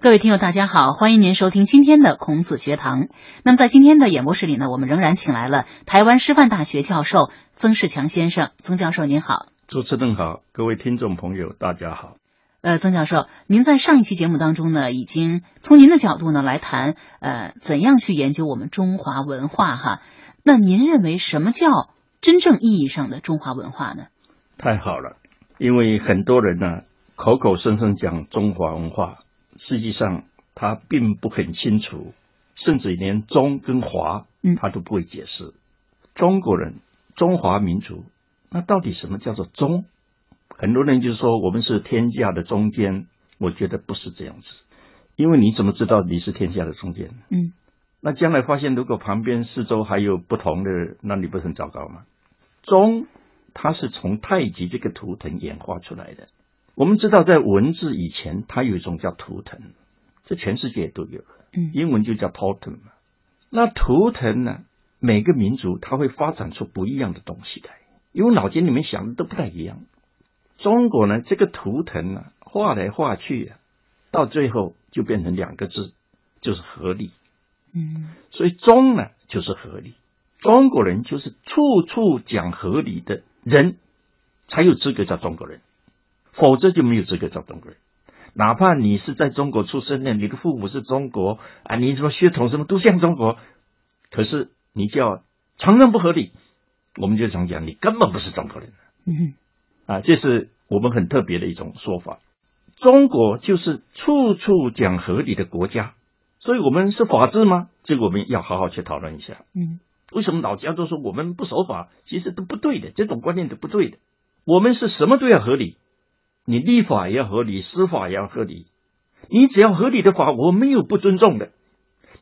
各位听友，大家好，欢迎您收听今天的孔子学堂。那么在今天的演播室里呢，我们仍然请来了台湾师范大学教授曾仕强先生。曾教授您好，主持人好，各位听众朋友大家好。呃，曾教授，您在上一期节目当中呢，已经从您的角度呢来谈，呃，怎样去研究我们中华文化哈？那您认为什么叫真正意义上的中华文化呢？太好了，因为很多人呢口口声声讲中华文化。实际上，他并不很清楚，甚至连“中”跟“华”他都不会解释。中国人，中华民族，那到底什么叫做“中”？很多人就说我们是天下的中间，我觉得不是这样子。因为你怎么知道你是天下的中间？嗯，那将来发现如果旁边四周还有不同的，那你不是很糟糕吗？中，它是从太极这个图腾演化出来的。我们知道，在文字以前，它有一种叫图腾，这全世界都有。嗯，英文就叫 totem 嘛。那图腾呢，每个民族它会发展出不一样的东西来，因为脑筋里面想的都不太一样。中国呢，这个图腾呢，画来画去啊，到最后就变成两个字，就是合理。嗯，所以中呢就是合理，中国人就是处处讲合理的人，才有资格叫中国人。否则就没有资格叫中国人，哪怕你是在中国出生的，你的父母是中国啊，你什么血统什么都像中国，可是你就要承认不合理，我们就常讲你根本不是中国人。嗯，啊，这是我们很特别的一种说法。中国就是处处讲合理的国家，所以我们是法治吗？这个我们要好好去讨论一下。嗯，为什么老家都说我们不守法？其实都不对的，这种观念都不对的。我们是什么都要合理。你立法也要合理，司法也要合理。你只要合理的法，我没有不尊重的。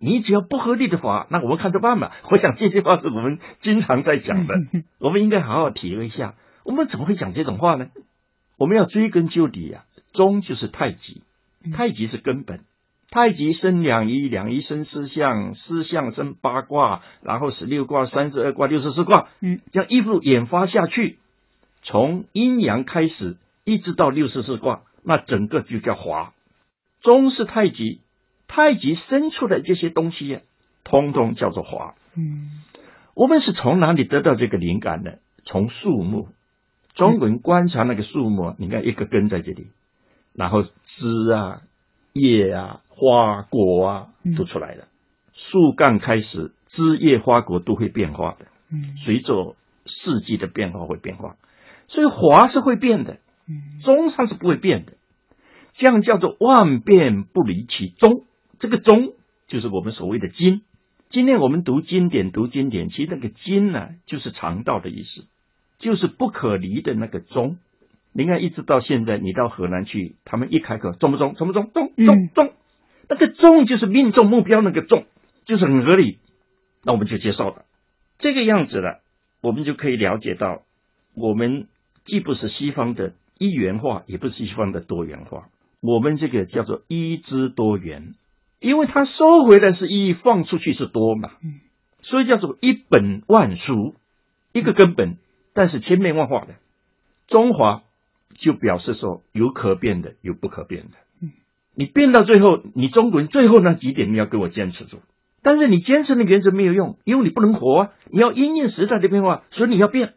你只要不合理的法，那我们看着办吧。我想这些话是我们经常在讲的，我们应该好好体会一下。我们怎么会讲这种话呢？我们要追根究底啊。中就是太极，太极是根本。太极生两仪，两仪生四象，四象生八卦，然后十六卦、三十二卦、六十四卦，嗯，这样一路演发下去，从阴阳开始。一直到六十四卦，那整个就叫华。中是太极，太极生出的这些东西呀，通通叫做华。嗯，我们是从哪里得到这个灵感的？从树木，中国人观察那个树木，你看一个根在这里，然后枝啊、叶啊、花果啊都出来了。树干开始，枝叶花果都会变化的。嗯，随着四季的变化会变化，所以华是会变的。中上是不会变的，这样叫做万变不离其宗。这个宗就是我们所谓的经。今天我们读经典，读经典，其实那个经呢，就是肠道的意思，就是不可离的那个宗。你看，一直到现在，你到河南去，他们一开口，中不中？中不中？中中中，那个中就是命中目标那个中，就是很合理。那我们就接受了这个样子了，我们就可以了解到，我们既不是西方的。一元化也不是西方的多元化，我们这个叫做一之多元，因为它收回来是一，放出去是多嘛，所以叫做一本万书，一个根本，但是千变万化的。中华就表示说有可变的，有不可变的。你变到最后，你中国人最后那几点你要给我坚持住，但是你坚持的原则没有用，因为你不能活啊，你要因应时代的变化，所以你要变。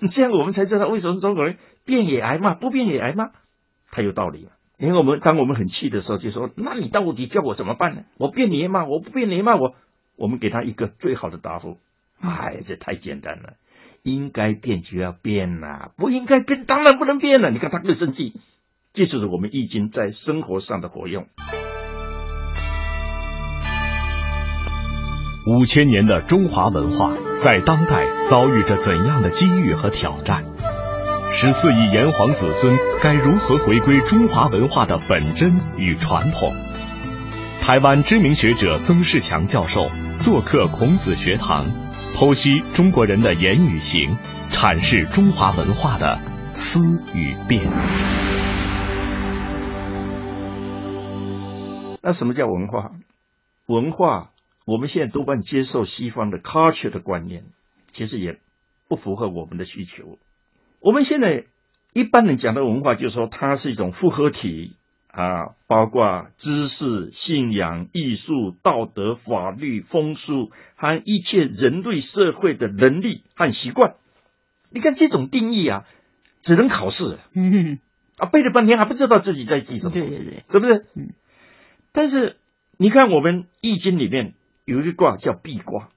这样我们才知道为什么中国人变也挨骂，不变也挨骂，太有道理了。因为我们，当我们很气的时候，就说：“那你到底叫我怎么办呢？我变你也骂，我不变你也骂我。”我们给他一个最好的答复：“哎，这太简单了，应该变就要变呐，不应该变当然不能变了。”你看他更生气，这就是我们易经在生活上的活用。五千年的中华文化在当代遭遇着怎样的机遇和挑战？十四亿炎黄子孙该如何回归中华文化的本真与传统？台湾知名学者曾仕强教授做客孔子学堂，剖析中国人的言语行，阐释中华文化的思与变。那什么叫文化？文化？我们现在多半接受西方的 culture 的观念，其实也不符合我们的需求。我们现在一般人讲的文化，就是说它是一种复合体啊，包括知识、信仰、艺术、道德、法律、风俗和一切人类社会的能力和习惯。你看这种定义啊，只能考试。嗯，啊，背了半天还不知道自己在记什么。对对对，对不对？嗯。但是你看，我们易经里面有一个卦叫壁卦，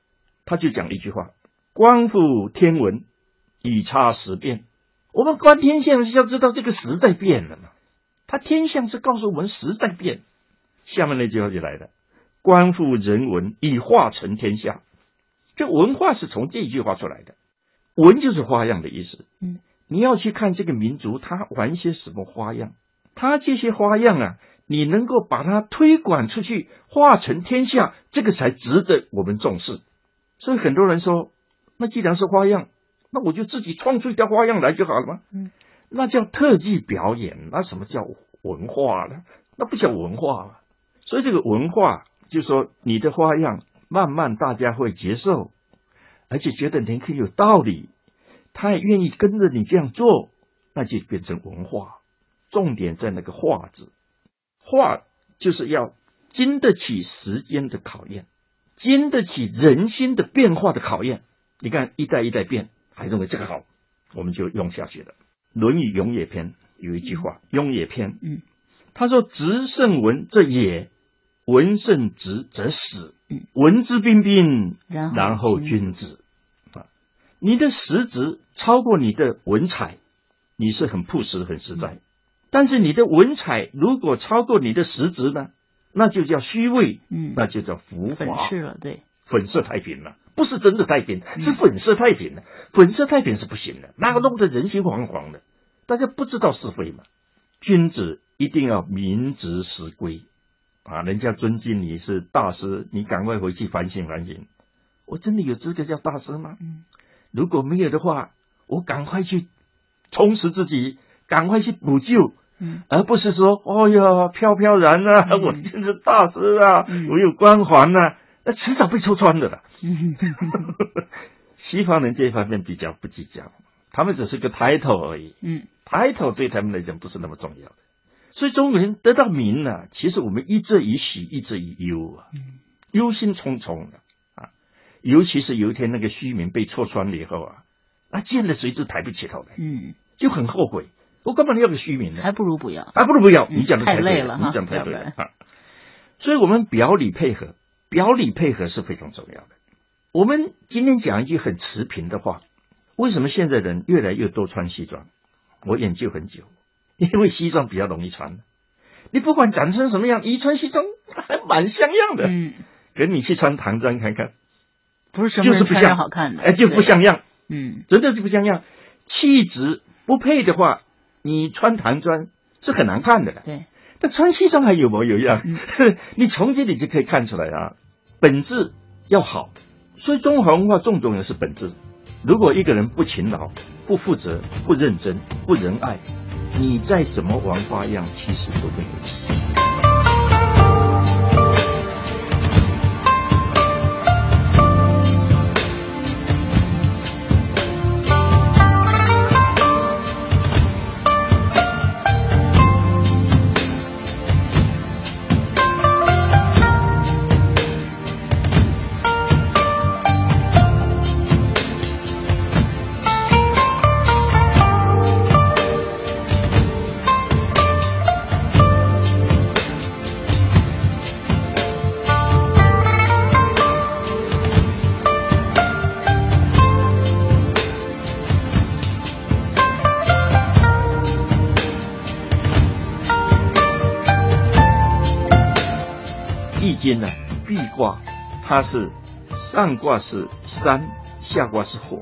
他就讲一句话：“观复天文，以察时变。”我们观天象是要知道这个时在变了嘛？他天象是告诉我们时在变。下面那句话就来了：“观复人文，以化成天下。”这文化是从这句话出来的。文就是花样的意思。嗯，你要去看这个民族，他玩些什么花样？他这些花样啊，你能够把它推广出去，化成天下，这个才值得我们重视。所以很多人说，那既然是花样，那我就自己创出一条花样来就好了吗？嗯，那叫特技表演，那什么叫文化呢？那不叫文化了。所以这个文化，就说你的花样，慢慢大家会接受。而且觉得你可以有道理，他也愿意跟着你这样做，那就变成文化。重点在那个“化”字，“化”就是要经得起时间的考验，经得起人心的变化的考验。你看一代一代变，还认为这个好，我们就用下去了。《论语·雍也篇》有一句话，《雍也篇》，嗯，他说：“直胜文则也，文胜直则死。”文质彬彬，然后君子啊！你的实质超过你的文采，你是很朴实、很实在。但是你的文采如果超过你的实质呢，那就叫虚伪，嗯，那就叫浮华了。对，粉饰太平了，不是真的太平，是粉饰太平了。粉饰太平是不行的，那个弄得人心惶惶的，大家不知道是非嘛。君子一定要明直实规。啊，人家尊敬你是大师，你赶快回去反省反省。我真的有资格叫大师吗？嗯，如果没有的话，我赶快去充实自己，赶快去补救，嗯，而不是说，哦呀，飘飘然啊，我真是大师啊，我有光环啊，那迟早被戳穿的了。西方人这一方面比较不计较，他们只是个 title 而已，嗯，title 对他们来讲不是那么重要的。所以中国人得到名呢，其实我们一则以喜，一则以忧啊，忧心忡忡的啊。尤其是有一天那个虚名被戳穿了以后啊，那见了谁都抬不起头来，嗯，就很后悔。我干嘛要个虚名呢？还不如不要，还不如不要。你讲的太累了，你讲太对了啊。所以我们表里配合，表里配合是非常重要的。我们今天讲一句很持平的话：为什么现在人越来越多穿西装？我研究很久。因为西装比较容易穿，你不管长成什么样，一穿西装还 蛮像样的。嗯，可你去穿唐装看看，不是就是不像好看的，哎，就不像样。嗯，真的就不像样，气质不配的话，你穿唐装是很难看的。对，但穿西装还有模有样，你从这里就可以看出来啊，本质要好。所以中华文化重重的是本质。如果一个人不勤劳、不负责、不认真、不仁爱，你再怎么玩花样，其实都没有用。它是上卦是山，下卦是火，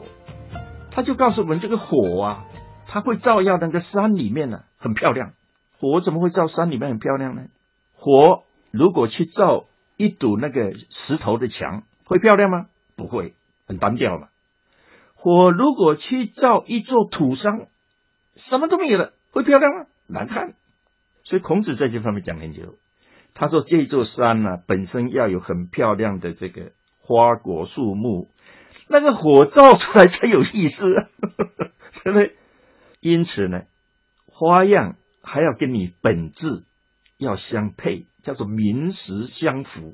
他就告诉我们这个火啊，它会照耀那个山里面呢，很漂亮。火怎么会照山里面很漂亮呢？火如果去照一堵那个石头的墙，会漂亮吗？不会，很单调嘛。火如果去照一座土山，什么都没有了，会漂亮吗？难看。所以孔子在这方面讲很久。他说：“这座山呢，本身要有很漂亮的这个花果树木，那个火照出来才有意思，啊 对不对？因此呢，花样还要跟你本质要相配，叫做名实相符。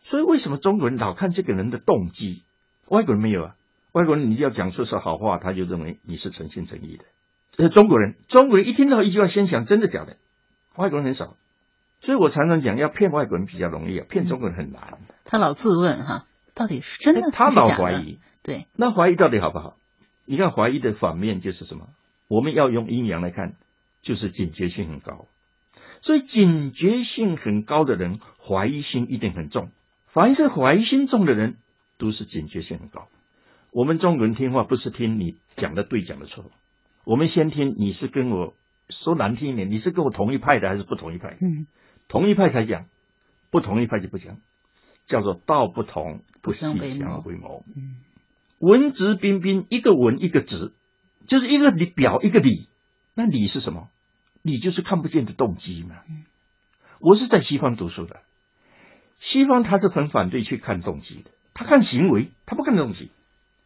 所以为什么中国人老看这个人的动机？外国人没有啊，外国人你要讲出是好话，他就认为你是诚心诚意的。呃，中国人，中国人一听到一句话，先想真的假的。外国人很少，所以我常常讲，要骗外国人比较容易啊，骗中国人很难。他老自问哈，到底是真的？他老怀疑，对，那怀疑到底好不好？你看怀疑的反面就是什么？我们要用阴阳来看，就是警觉性很高。所以警觉性很高的人，怀疑心一定很重。凡是怀疑心重的人，都是警觉性很高。我们中国人听话不是听你讲的对讲的错，我们先听你是跟我说难听一点，你是跟我同一派的还是不同一派？嗯，同一派才讲，不同一派就不讲，叫做道不同不相为谋。嗯，文质彬彬，一个文一个质，就是一个理表一个理，那理是什么？理就是看不见的动机嘛。我是在西方读书的。西方他是很反对去看动机的，他看行为，他不看动机，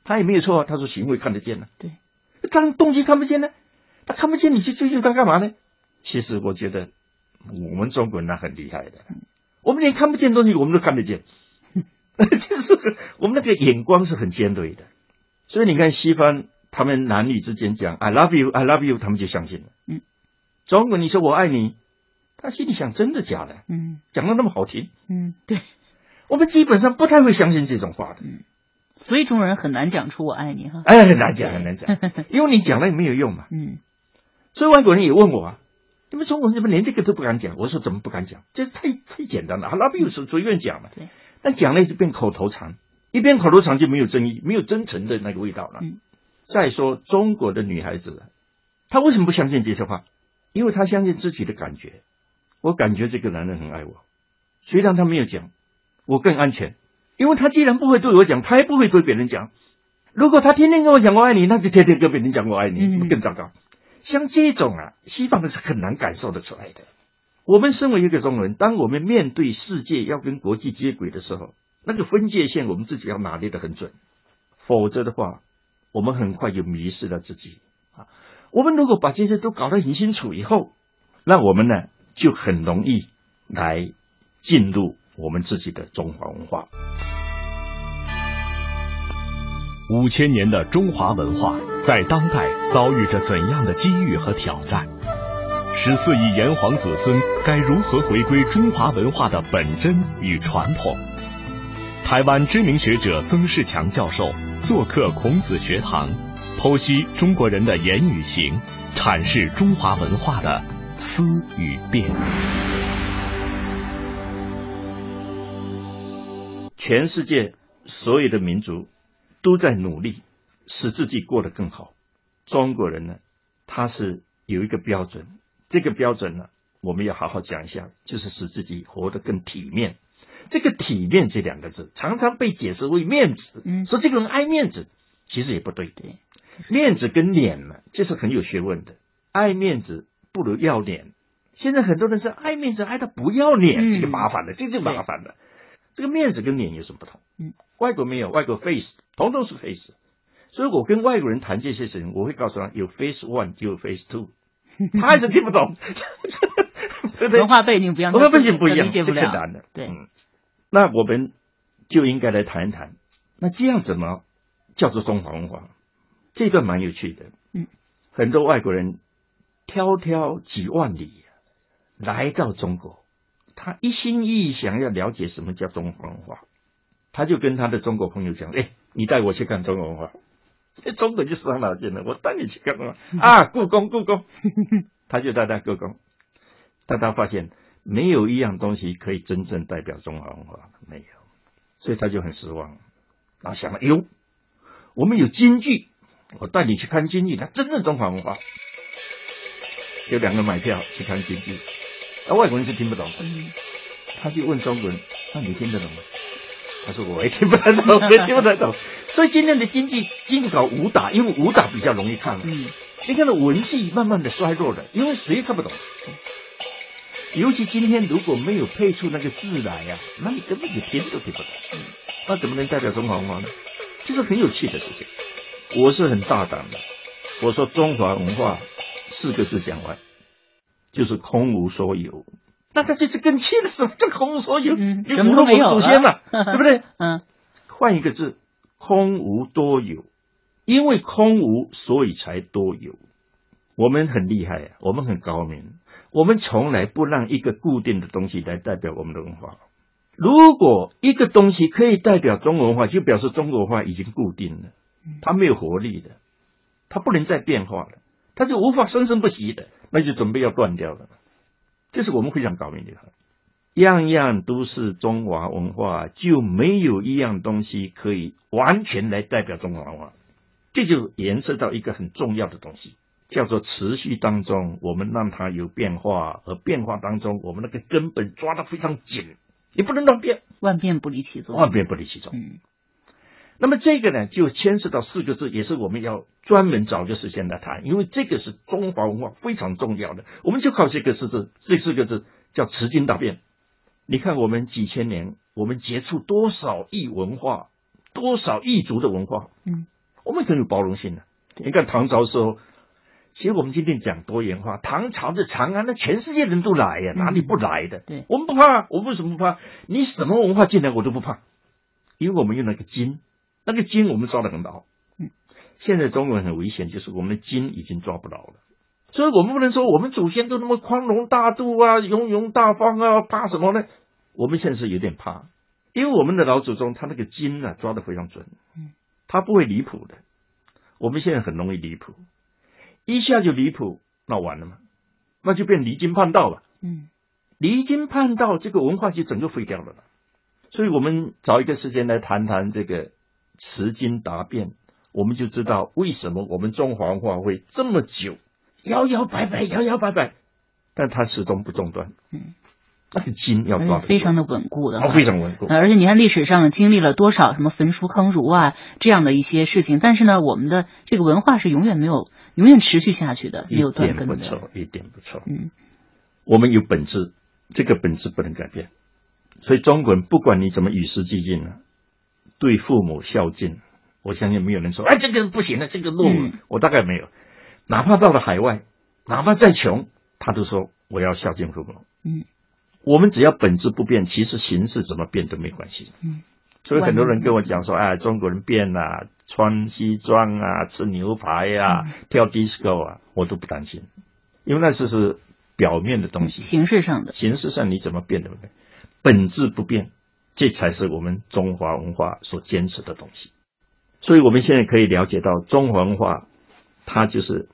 他也没有错啊。他说行为看得见呢，对，当动机看不见呢，他看不见你去追究他干嘛呢？其实我觉得我们中国人那很厉害的，我们连看不见东西我们都看得见，就是我们那个眼光是很尖锐的。所以你看西方他们男女之间讲 I love you, I love you，他们就相信了。嗯，中国你说我爱你。他心里想：真的假的？嗯，讲的那么好听。嗯，对，我们基本上不太会相信这种话的。嗯，所以中国人很难讲出“我爱你”哈。哎，很难讲，很难讲，因为你讲了也没有用嘛。嗯，所以外国人也问我啊，你们中国人怎么连这个都不敢讲？我说怎么不敢讲？这太太简单了，那不有时随便讲嘛。对，但讲了就变口头禅，一变口头禅就没有真意，没有真诚的那个味道了。嗯，再说中国的女孩子，她为什么不相信这些话？因为她相信自己的感觉。我感觉这个男人很爱我，虽然他没有讲，我更安全，因为他既然不会对我讲，他也不会对别人讲。如果他天天跟我讲我爱你，那就天天跟别人讲我爱你，更糟糕。像这种啊，西方的是很难感受得出来的。我们身为一个中国人，当我们面对世界要跟国际接轨的时候，那个分界线我们自己要拿捏得很准，否则的话，我们很快就迷失了自己啊。我们如果把这些都搞得很清楚以后，那我们呢？就很容易来进入我们自己的中华文化。五千年的中华文化在当代遭遇着怎样的机遇和挑战？十四亿炎黄子孙该如何回归中华文化的本真与传统？台湾知名学者曾仕强教授做客孔子学堂，剖析中国人的言语行，阐释中华文化的。思与变，全世界所有的民族都在努力使自己过得更好。中国人呢，他是有一个标准，这个标准呢，我们要好好讲一下，就是使自己活得更体面。这个“体面”这两个字，常常被解释为面子，嗯，说这个人爱面子，其实也不对。对，面子跟脸呢，这是很有学问的。爱面子。不如要脸。现在很多人是爱面子爱到不要脸，这个麻烦了，这就麻烦了。这个面子跟脸有什么不同？嗯，外国没有，外国 face 统统是 face。所以我跟外国人谈这些事情，我会告诉他有 face one 就有 face two，他还是听不懂。文化背景不一样，文化背景不一样，这很难的。对，那我们就应该来谈一谈，那这样怎么叫做中华文化？这段蛮有趣的。嗯，很多外国人。迢迢几万里来到中国，他一心一意想要了解什么叫中华文化，他就跟他的中国朋友讲：“哎，你带我去看中国文化。”中国就伤脑筋了，我带你去看嘛？啊，故宫，故宫，他就带他故宫，但他发现没有一样东西可以真正代表中华文化，没有，所以他就很失望。然后想了：“哟，我们有京剧，我带你去看京剧，那真正中华文化。”有两个买票去看京剧，那外国人是听不懂，他就问中国人：“那你听得懂吗？”他说：“我也听不太懂，我也听不太懂。”所以今天的经济，经济搞武打，因为武打比较容易看。嗯，你看到文戏慢慢的衰弱了，因为谁看不懂？尤其今天如果没有配出那个字来呀，那你根本就听都听不懂。那怎么能代表中华文化呢？就是很有趣的事情。我是很大胆的，我说中华文化。四个字讲完，就是空无所有。那他就是更气的什么叫空无所有？嗯，什么都没有祖先嘛，对不对？嗯，换一个字，空无多有，因为空无，所以才多有。我们很厉害呀，我们很高明，我们从来不让一个固定的东西来代表我们的文化。如果一个东西可以代表中国文化，就表示中国文化已经固定了，它没有活力的，它不能再变化了，它就无法生生不息的，那就准备要断掉了。这是我们非常高明的，样样都是中华文化，就没有一样东西可以完全来代表中华文化。这就延伸到一个很重要的东西。叫做持续当中，我们让它有变化，而变化当中，我们那个根本抓得非常紧，你不能乱变，万变不离其宗，万变不离其宗。嗯，那么这个呢，就牵涉到四个字，也是我们要专门找个时间来谈，因为这个是中华文化非常重要的，我们就靠这个四字，这四个字叫持经大变。你看我们几千年，我们接触多少异文化，多少异族的文化，嗯，我们很有包容性的。你看唐朝时候。其实我们今天讲多元化，唐朝的长安，那全世界人都来呀，哪里不来的？对，我们不怕，我为什么不怕？你什么文化进来我都不怕，因为我们用那个筋，那个筋我们抓得很牢。嗯，现在中国人很危险，就是我们的筋已经抓不牢了，所以我们不能说我们祖先都那么宽容大度啊，雍容大方啊，怕什么呢？我们现在是有点怕，因为我们的老祖宗他那个筋啊抓得非常准，嗯，他不会离谱的，我们现在很容易离谱。一下就离谱，那完了嘛？那就变离经叛道了。嗯，离经叛道，这个文化就整个废掉了。所以我们找一个时间来谈谈这个持经答辩，我们就知道为什么我们中华文化会这么久摇摇摆摆、摇摇摆摆，但它始终不中断。嗯。那个筋要抓非常的稳固的，非常稳固。而且你看历史上经历了多少什么焚书坑儒啊这样的一些事情，但是呢，我们的这个文化是永远没有永远持续下去的，没有断根的。一点不错，一点不错。嗯，我们有本质，这个本质不能改变。所以中国人不管你怎么与时俱进啊，对父母孝敬，我相信没有人说哎这个不行了，这个落伍。我大概没有，哪怕到了海外，哪怕再穷，他都说我要孝敬父母。嗯。我们只要本质不变，其实形式怎么变都没关系。嗯，所以很多人跟我讲说，哎，中国人变了，穿西装啊，吃牛排啊，跳 disco 啊，我都不担心，因为那是是表面的东西，形式上的，形式上你怎么变对不对？本质不变，这才是我们中华文化所坚持的东西。所以我们现在可以了解到，中华文化它就是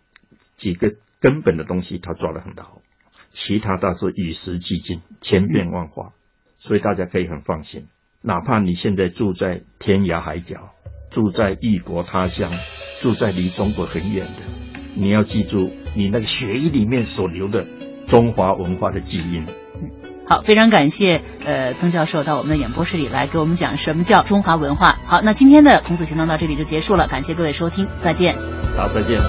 几个根本的东西，它抓得很牢。其他倒是与时俱进，千变万化，所以大家可以很放心。哪怕你现在住在天涯海角，住在异国他乡，住在离中国很远的，你要记住你那个血液里面所流的中华文化的基因。好，非常感谢呃曾教授到我们的演播室里来给我们讲什么叫中华文化。好，那今天的孔子行动到这里就结束了，感谢各位收听，再见。好，再见。